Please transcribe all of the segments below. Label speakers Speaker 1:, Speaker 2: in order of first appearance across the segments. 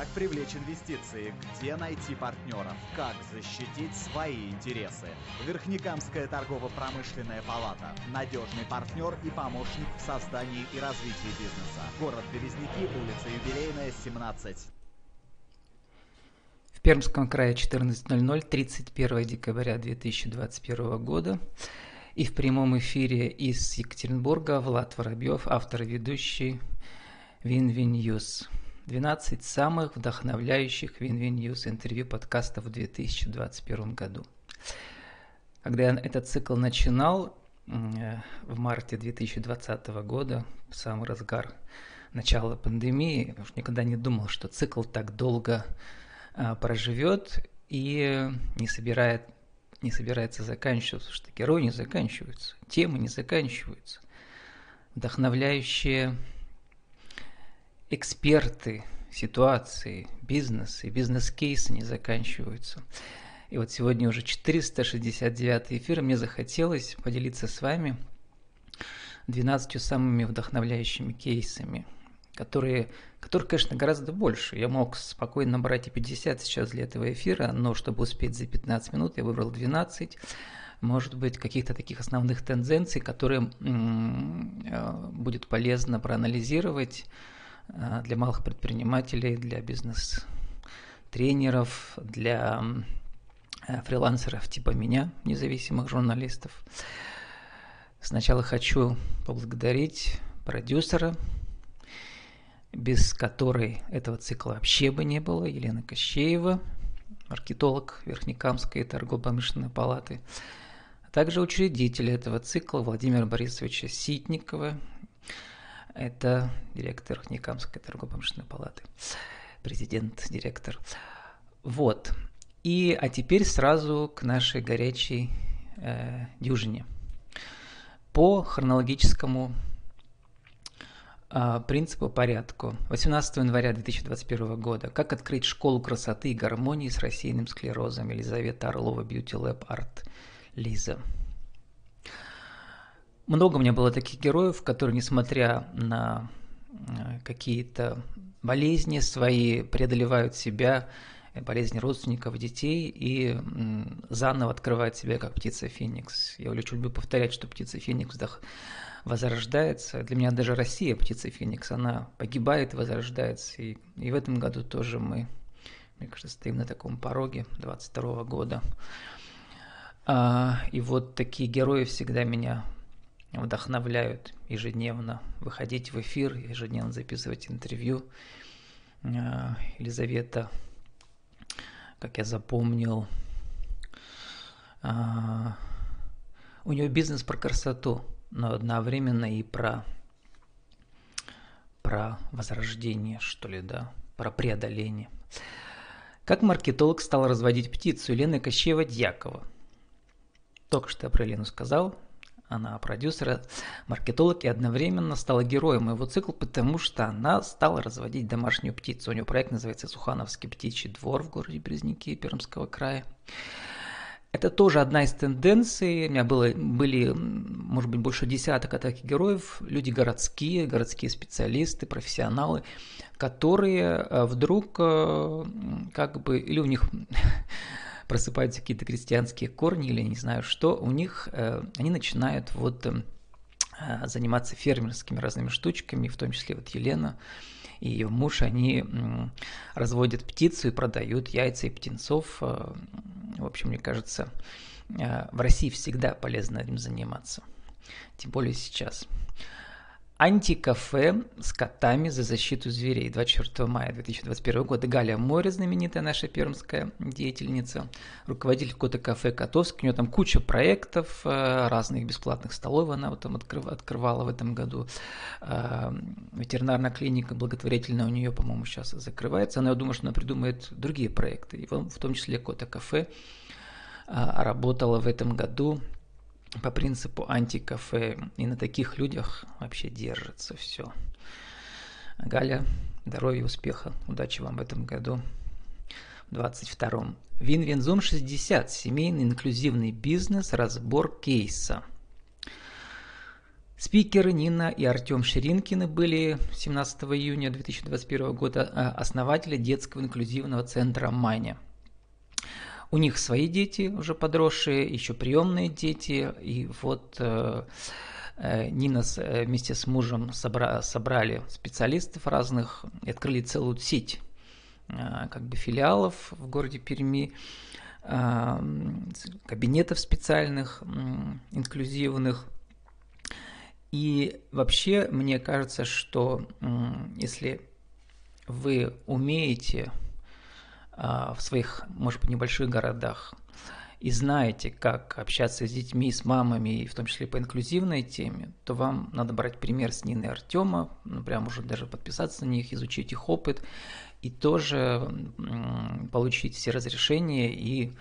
Speaker 1: Как привлечь инвестиции? Где найти партнеров? Как защитить свои интересы? Верхнекамская торгово-промышленная палата. Надежный партнер и помощник в создании и развитии бизнеса. Город Березники, улица Юбилейная, 17.
Speaker 2: В Пермском крае 14.00, 31 декабря 2021 года. И в прямом эфире из Екатеринбурга Влад Воробьев, автор и ведущий Win-Win News. 12 самых вдохновляющих Win-Win News интервью подкастов в 2021 году. Когда я этот цикл начинал э, в марте 2020 года, в самый разгар начала пандемии, уж никогда не думал, что цикл так долго э, проживет и не, собирает, не собирается заканчиваться, что герои не заканчиваются, темы не заканчиваются. Вдохновляющие эксперты ситуации, бизнес и бизнес-кейсы не заканчиваются. И вот сегодня уже 469 эфир, мне захотелось поделиться с вами 12 самыми вдохновляющими кейсами, которые, которых, конечно, гораздо больше. Я мог спокойно набрать и 50 сейчас для этого эфира, но чтобы успеть за 15 минут, я выбрал 12 может быть, каких-то таких основных тенденций, которые э, будет полезно проанализировать, для малых предпринимателей, для бизнес-тренеров, для э, фрилансеров типа меня, независимых журналистов. Сначала хочу поблагодарить продюсера, без которой этого цикла вообще бы не было, Елена Кощеева, маркетолог Верхнекамской торгово-промышленной палаты, а также учредителя этого цикла Владимира Борисовича Ситникова это директор Никамской торгово-промышленной палаты, президент, директор. Вот. И, а теперь сразу к нашей горячей э, дюжине. По хронологическому э, принципу порядку. 18 января 2021 года. Как открыть школу красоты и гармонии с рассеянным склерозом. Елизавета Орлова, Beauty Lab Art, Лиза. Много у меня было таких героев, которые, несмотря на э, какие-то болезни свои, преодолевают себя, э, болезни родственников, детей и заново открывают себя как птица Феникс. Я люблю повторять, что птица Феникс вдох возрождается. Для меня даже Россия птица Феникс, она погибает и возрождается. И, и в этом году тоже мы, мне кажется, стоим на таком пороге 22 года. А, и вот такие герои всегда меня вдохновляют ежедневно выходить в эфир, ежедневно записывать интервью. А, Елизавета, как я запомнил, а, у нее бизнес про красоту, но одновременно и про, про возрождение, что ли, да, про преодоление. Как маркетолог стал разводить птицу Елена Кощеева-Дьякова. Только что я про Елену сказал, она продюсер, маркетолог и одновременно стала героем моего цикла, потому что она стала разводить домашнюю птицу. У нее проект называется «Сухановский птичий двор» в городе Березники Пермского края. Это тоже одна из тенденций. У меня было, были, может быть, больше десяток таких героев. Люди городские, городские специалисты, профессионалы, которые э, вдруг э, как бы, или у них просыпаются какие-то крестьянские корни или не знаю что, у них э, они начинают вот э, заниматься фермерскими разными штучками, в том числе вот Елена и ее муж, они разводят птицу и продают яйца и птенцов. Э, в общем, мне кажется, в России всегда полезно этим заниматься, тем более сейчас. Антикафе с котами за защиту зверей. 24 мая 2021 года Галя Море, знаменитая наша пермская деятельница, руководитель кота кафе Котовский. У нее там куча проектов, э, разных бесплатных столов она вот там открыв, открывала в этом году. Э, ветеринарная клиника благотворительная у нее, по-моему, сейчас закрывается. Она, я думаю, что она придумает другие проекты, и в том числе кота кафе э, работала в этом году по принципу антикафе. И на таких людях вообще держится все. Галя, здоровья, успеха, удачи вам в этом году, в 22-м. Винвинзон 60. Семейный инклюзивный бизнес. Разбор кейса. Спикеры Нина и Артем Ширинкины были 17 июня 2021 года а, основатели детского инклюзивного центра «Маня». У них свои дети уже подросшие, еще приемные дети, и вот э, э, Нина с, э, вместе с мужем собра, собрали специалистов разных и открыли целую сеть э, как бы филиалов в городе Перми, э, кабинетов специальных, э, инклюзивных – и вообще, мне кажется, что если вы умеете в своих, может быть, небольших городах и знаете, как общаться с детьми, с мамами, и в том числе по инклюзивной теме, то вам надо брать пример с Нины и Артема, ну, прям уже даже подписаться на них, изучить их опыт, и тоже получить все разрешения и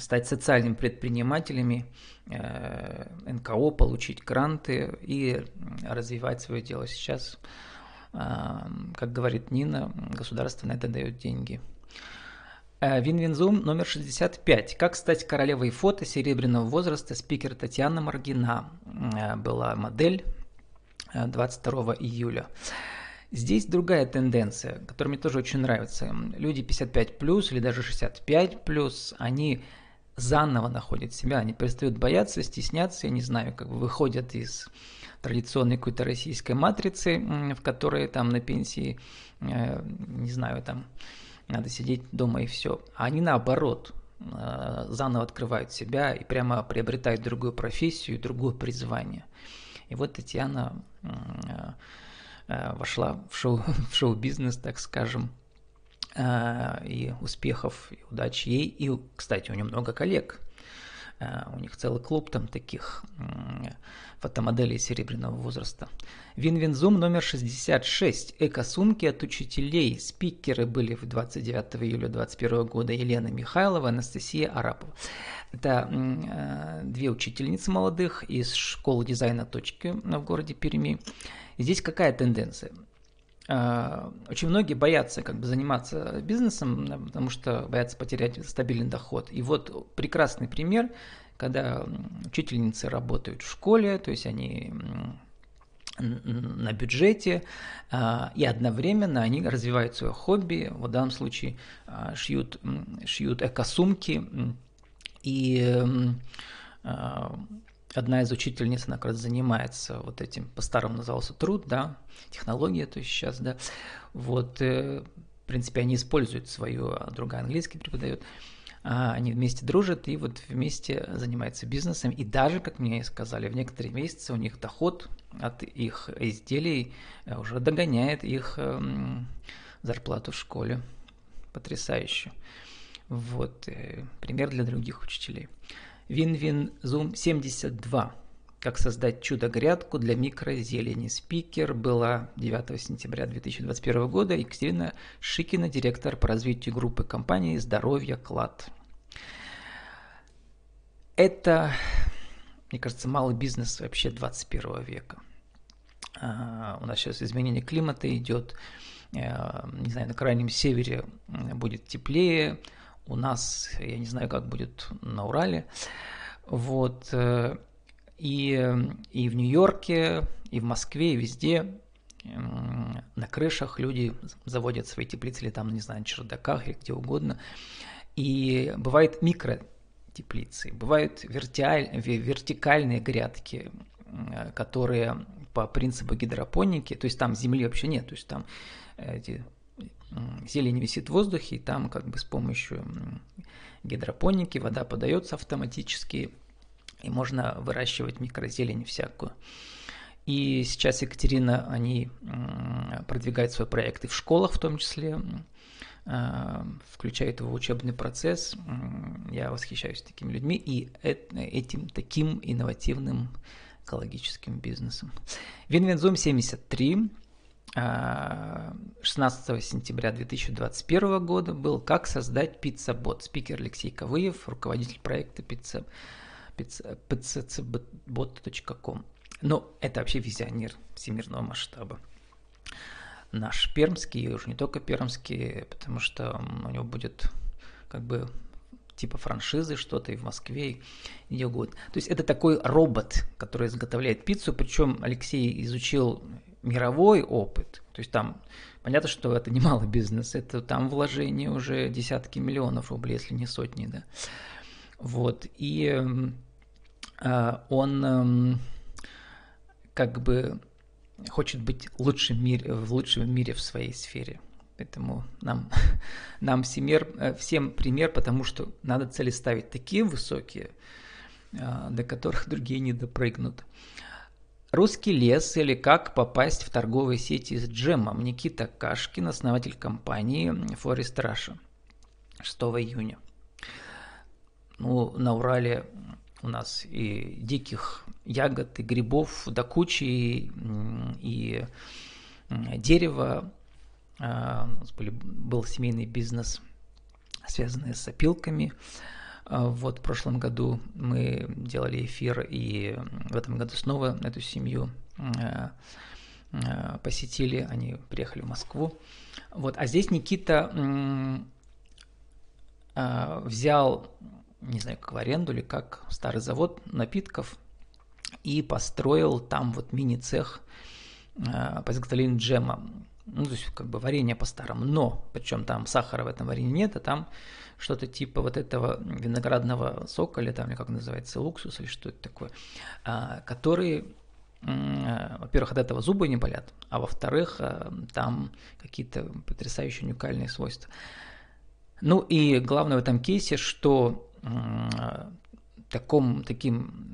Speaker 2: стать социальными предпринимателями, э, НКО, получить гранты и развивать свое дело. Сейчас, э, как говорит Нина, государство на это дает деньги. Э, Win-Win Zoom номер 65. Как стать королевой фото серебряного возраста? Спикер Татьяна Маргина была модель 22 июля. Здесь другая тенденция, которая мне тоже очень нравится. Люди 55 плюс или даже 65 плюс, они заново находят себя, они перестают бояться, стесняться, я не знаю, как бы выходят из традиционной какой-то российской матрицы, в которой там на пенсии, э, не знаю, там надо сидеть дома и все. А они наоборот, э, заново открывают себя и прямо приобретают другую профессию, другое призвание. И вот Татьяна Э, вошла в, шоу, в шоу-бизнес, так скажем, э, и успехов, и удачи ей. И, кстати, у нее много коллег. Э, у них целый клуб там таких фотомоделей серебряного возраста. Win-Win Zoom номер 66. Эко-сумки от учителей. Спикеры были в 29 июля 2021 года Елена Михайлова, Анастасия Арапова. Это две учительницы молодых из школы дизайна «Точки» в городе Перми. Здесь какая тенденция? А, очень многие боятся как бы заниматься бизнесом, потому что боятся потерять стабильный доход. И вот прекрасный пример, когда учительницы работают в школе, то есть они на бюджете, а, и одновременно они развивают свое хобби, в данном случае а, шьют, шьют эко-сумки, и одна из учительниц, она как раз занимается вот этим, по-старому назывался труд, да, технология, то есть сейчас, да, вот, э, в принципе, они используют свою, а другая английский преподает, а они вместе дружат и вот вместе занимаются бизнесом, и даже, как мне сказали, в некоторые месяцы у них доход от их изделий э, уже догоняет их эм, зарплату в школе. Потрясающе. Вот, э, пример для других учителей. Винвин Zoom 72. Как создать чудо-грядку для микрозелени. Спикер была 9 сентября 2021 года Екатерина Шикина, директор по развитию группы компании «Здоровье Клад». Это, мне кажется, малый бизнес вообще 21 века. А, у нас сейчас изменение климата идет, э, не знаю, на крайнем севере будет теплее, у нас, я не знаю, как будет на Урале. Вот. Э, и, и в Нью-Йорке, и в Москве, и везде на крышах люди заводят свои теплицы или там, не знаю, на чердаках или где угодно. И бывают микротеплицы, бывают вертиаль, вертикальные грядки, которые по принципу гидропоники, то есть там земли вообще нет, то есть там эти зелень висит в воздухе, и там как бы с помощью гидропоники вода подается автоматически, и можно выращивать микрозелень всякую. И сейчас Екатерина, они продвигают свои проекты в школах в том числе, а, включают его в учебный процесс. Я восхищаюсь такими людьми и этим таким инновативным экологическим бизнесом. Win-Win Zoom 73 16 сентября 2021 года был «Как создать пицца-бот». Спикер Алексей Ковыев, руководитель проекта пицца, пицца, pizzabot.com. Но это вообще визионер всемирного масштаба. Наш пермский, и уже не только пермский, потому что у него будет как бы типа франшизы что-то и в Москве, и где угодно. То есть это такой робот, который изготовляет пиццу, причем Алексей изучил мировой опыт. То есть там понятно, что это немало бизнес, это там вложение уже десятки миллионов рублей, если не сотни, да. Вот, и э, он э, как бы хочет быть лучшим мир, в лучшем мире в своей сфере. Поэтому нам, нам всемир, э, всем пример, потому что надо цели ставить такие высокие, э, до которых другие не допрыгнут. Русский лес или как попасть в торговые сети с джемом. Никита Кашкин, основатель компании Forest Russia. 6 июня. Ну, на Урале у нас и диких ягод, и грибов до кучи, и, и дерева. А, у нас были, был семейный бизнес, связанный с опилками. А, вот в прошлом году мы делали эфир, и в этом году снова эту семью а, посетили, они приехали в Москву. Вот, а здесь Никита взял не знаю, как в аренду или как, старый завод напитков, и построил там вот мини-цех э, по изготовлению джема. Ну, то есть как бы варенье по-старому, но, причем там сахара в этом варенье нет, а там что-то типа вот этого виноградного сока, или там, как называется, уксус, или что это такое, э, который во-первых, от этого зубы не болят, а во-вторых, э, там какие-то потрясающие уникальные свойства. Ну и главное в этом кейсе, что таком, таким,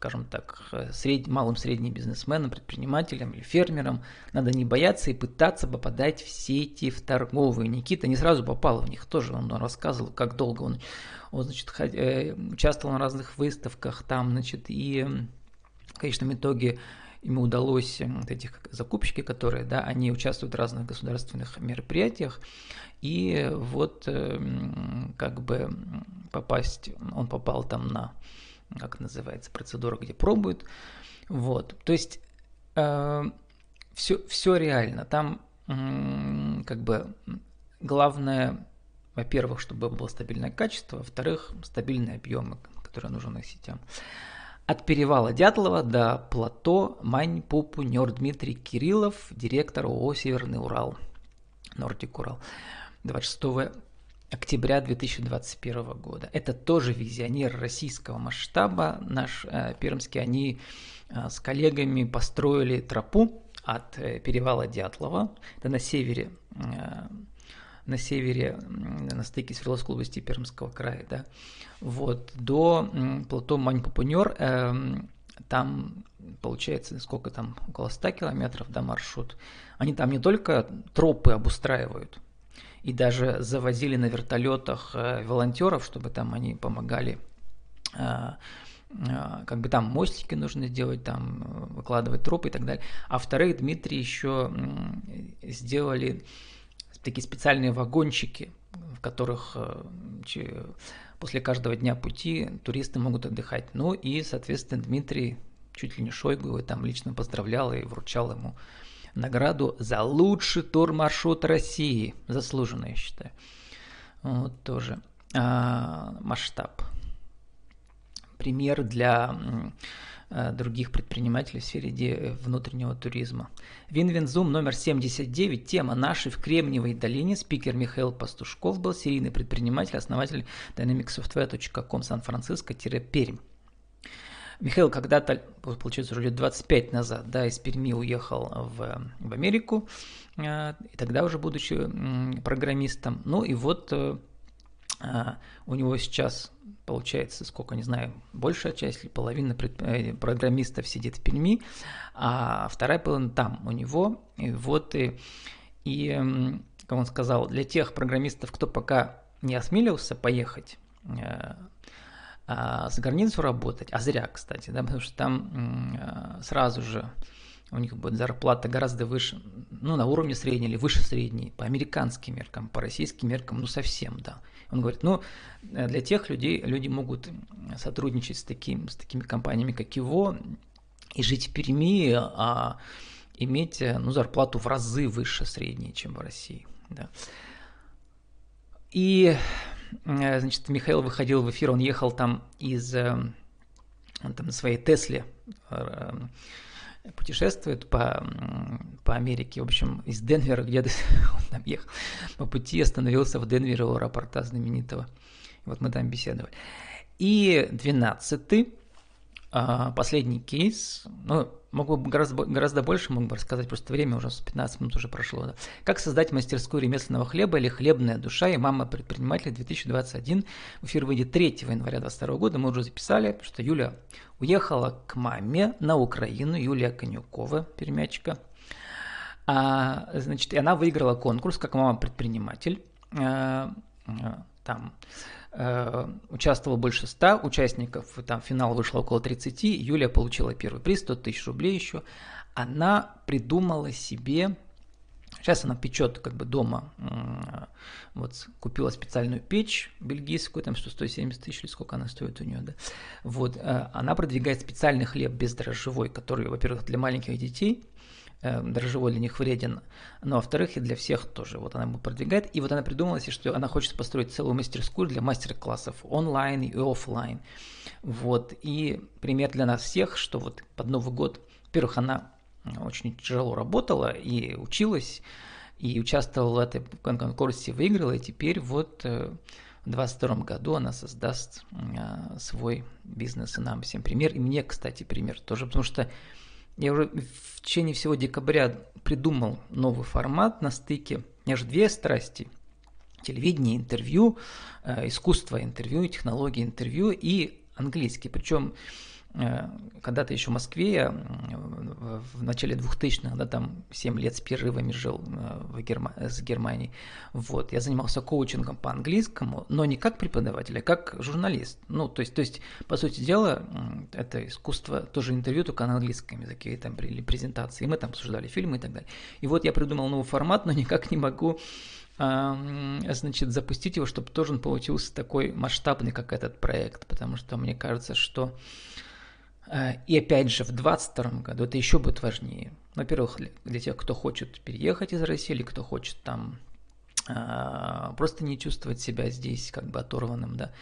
Speaker 2: скажем так, сред, малым средним бизнесменам, предпринимателям или фермерам надо не бояться и пытаться попадать в сети в торговые. Никита не сразу попал в них, тоже он рассказывал, как долго он, он значит, э, участвовал на разных выставках там, значит, и в конечном итоге ему удалось, вот этих закупщики, которые, да, они участвуют в разных государственных мероприятиях, и вот эм, как бы попасть, он попал там на, как называется, процедуру, где пробуют. Вот, то есть э, все, все реально. Там э, как бы главное, во-первых, чтобы было стабильное качество, во-вторых, стабильные объемы, которые нужны сетям. От перевала Дятлова до плато Мань Пупу Нер Дмитрий Кириллов, директор ООО «Северный Урал», Нордик Урал. 26 октября 2021 года. Это тоже визионер российского масштаба. Наш э, пермский, они э, с коллегами построили тропу от э, перевала Дятлова, это на севере, э, на севере, на стыке Свердловской области Пермского края, да, вот, до э, плато Мань-Папунер, э, там получается, сколько там, около 100 километров, да, маршрут. Они там не только тропы обустраивают, и даже завозили на вертолетах э, волонтеров, чтобы там они помогали э, э, как бы там мостики нужно сделать, там выкладывать тропы и так далее. А вторых Дмитрий еще сделали такие специальные вагончики, в которых после каждого дня пути туристы могут отдыхать. Ну и, соответственно, Дмитрий чуть ли не Шойгу его там лично поздравлял и вручал ему награду за лучший тур-маршрут России. Заслуженно, я считаю. Вот тоже а, масштаб. Пример для а, других предпринимателей в сфере внутреннего туризма. Win-Win Zoom номер 79. Тема «Наши в Кремниевой долине». Спикер Михаил Пастушков был серийный предприниматель, основатель dynamicsoftware.com Сан-Франциско-Пермь. Михаил когда-то, получается, уже лет 25 назад, да, из Перми уехал в, в Америку, э, и тогда уже будучи программистом. Ну и вот э, э, у него сейчас получается, сколько, не знаю, большая часть или половина программистов сидит в Перми, а вторая половина там у него. И вот и, и как он сказал, для тех программистов, кто пока не осмелился поехать а, за границу работать, а зря, кстати, да, потому что там а, сразу же у них будет зарплата гораздо выше, ну, на уровне средней или выше средней, по американским меркам, по российским меркам, ну, совсем, да. Он говорит, ну, для тех людей, люди могут сотрудничать с, таким, с такими компаниями, как его, и жить в Перми, а иметь, ну, зарплату в разы выше средней, чем в России, да. И э, значит, Михаил выходил в эфир, он ехал там из э, там на своей Тесле э, путешествует по, по Америке, в общем, из Денвера, где он там ехал, по пути остановился в Денвере у аэропорта знаменитого. Вот мы там беседовали. И двенадцатый, последний кейс, ну, Могу гораздо, гораздо больше мог бы рассказать, просто время уже с 15 минут уже прошло. Да. Как создать мастерскую ремесленного хлеба или хлебная душа и мама предпринимателя 2021. В эфир выйдет 3 января 2022 года. Мы уже записали, что Юля уехала к маме на Украину, Юлия Конюкова, перемячка. А, значит, и она выиграла конкурс как мама-предприниматель. А, а, там участвовало больше 100 участников, там финал вышло около 30, Юлия получила первый приз, 100 тысяч рублей еще. Она придумала себе, сейчас она печет как бы дома, вот купила специальную печь бельгийскую, там что 170 тысяч или сколько она стоит у нее, да. Вот, э, она продвигает специальный хлеб бездрожжевой, который, во-первых, для маленьких детей – э, дрожжевой для них вреден, но во-вторых и для всех тоже. Вот она его продвигает, и вот она придумала себе, что она хочет построить целую мастерскую для мастер-классов онлайн и офлайн. Вот, и пример для нас всех, что вот под Новый год, во-первых, она очень тяжело работала и училась, и участвовала в этой конкурсе, выиграла, и теперь вот э, в 2022 году она создаст э, свой бизнес и нам всем пример. И мне, кстати, пример тоже, потому что я уже в течение всего декабря придумал новый формат на стыке. У меня же две страсти. Телевидение, интервью, э, искусство интервью, технологии интервью и английский. Причем когда-то еще в Москве, я в начале 2000-х, да, там 7 лет с перерывами жил э, в Герма... с Германией. Вот, я занимался коучингом по английскому, но не как преподаватель, а как журналист. Ну, то есть, то есть, по сути дела, это искусство, тоже интервью, только на английском языке, там были презентации, и мы там обсуждали фильмы и так далее. И вот я придумал новый формат, но никак не могу значит, запустить его, чтобы тоже он получился такой масштабный, как этот проект, потому что мне кажется, что Э, и опять же, в 2022 году это еще будет важнее. Во-первых, для тех, кто хочет переехать из России, или кто хочет там э, просто не чувствовать себя здесь как бы оторванным, да.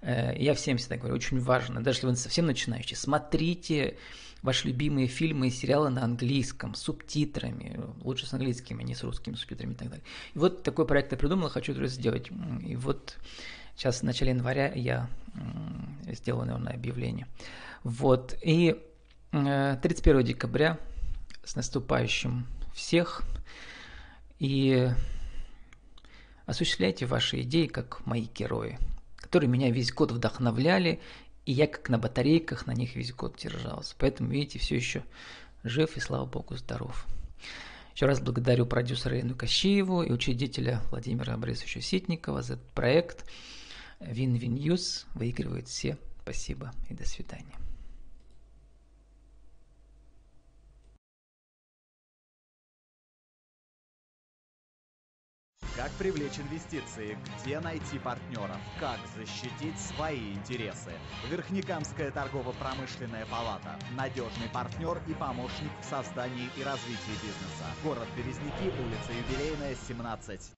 Speaker 2: Э, я всем всегда говорю, очень важно, даже если вы совсем начинающий, смотрите ваши любимые фильмы и сериалы на английском, с субтитрами, лучше с английскими, а не с русскими субтитрами и так далее. И вот такой проект я придумал, хочу это сделать. И вот сейчас в начале января я сделаю, наверное, объявление. Вот. И 31 э, декабря с наступающим всех. И осуществляйте ваши идеи, как мои герои, которые меня весь год вдохновляли, и я как на батарейках на них весь год держался. Поэтому, видите, все еще жив и, слава богу, здоров. Еще раз благодарю продюсера Ину Кощееву и учредителя Владимира Борисовича Ситникова за этот проект. Win-Win News выигрывают все. Спасибо и до свидания.
Speaker 1: Как привлечь инвестиции? Где найти партнеров? Как защитить свои интересы? Верхнекамская торгово-промышленная палата. Надежный партнер и помощник в создании и развитии бизнеса. Город Березники, улица Юбилейная, 17.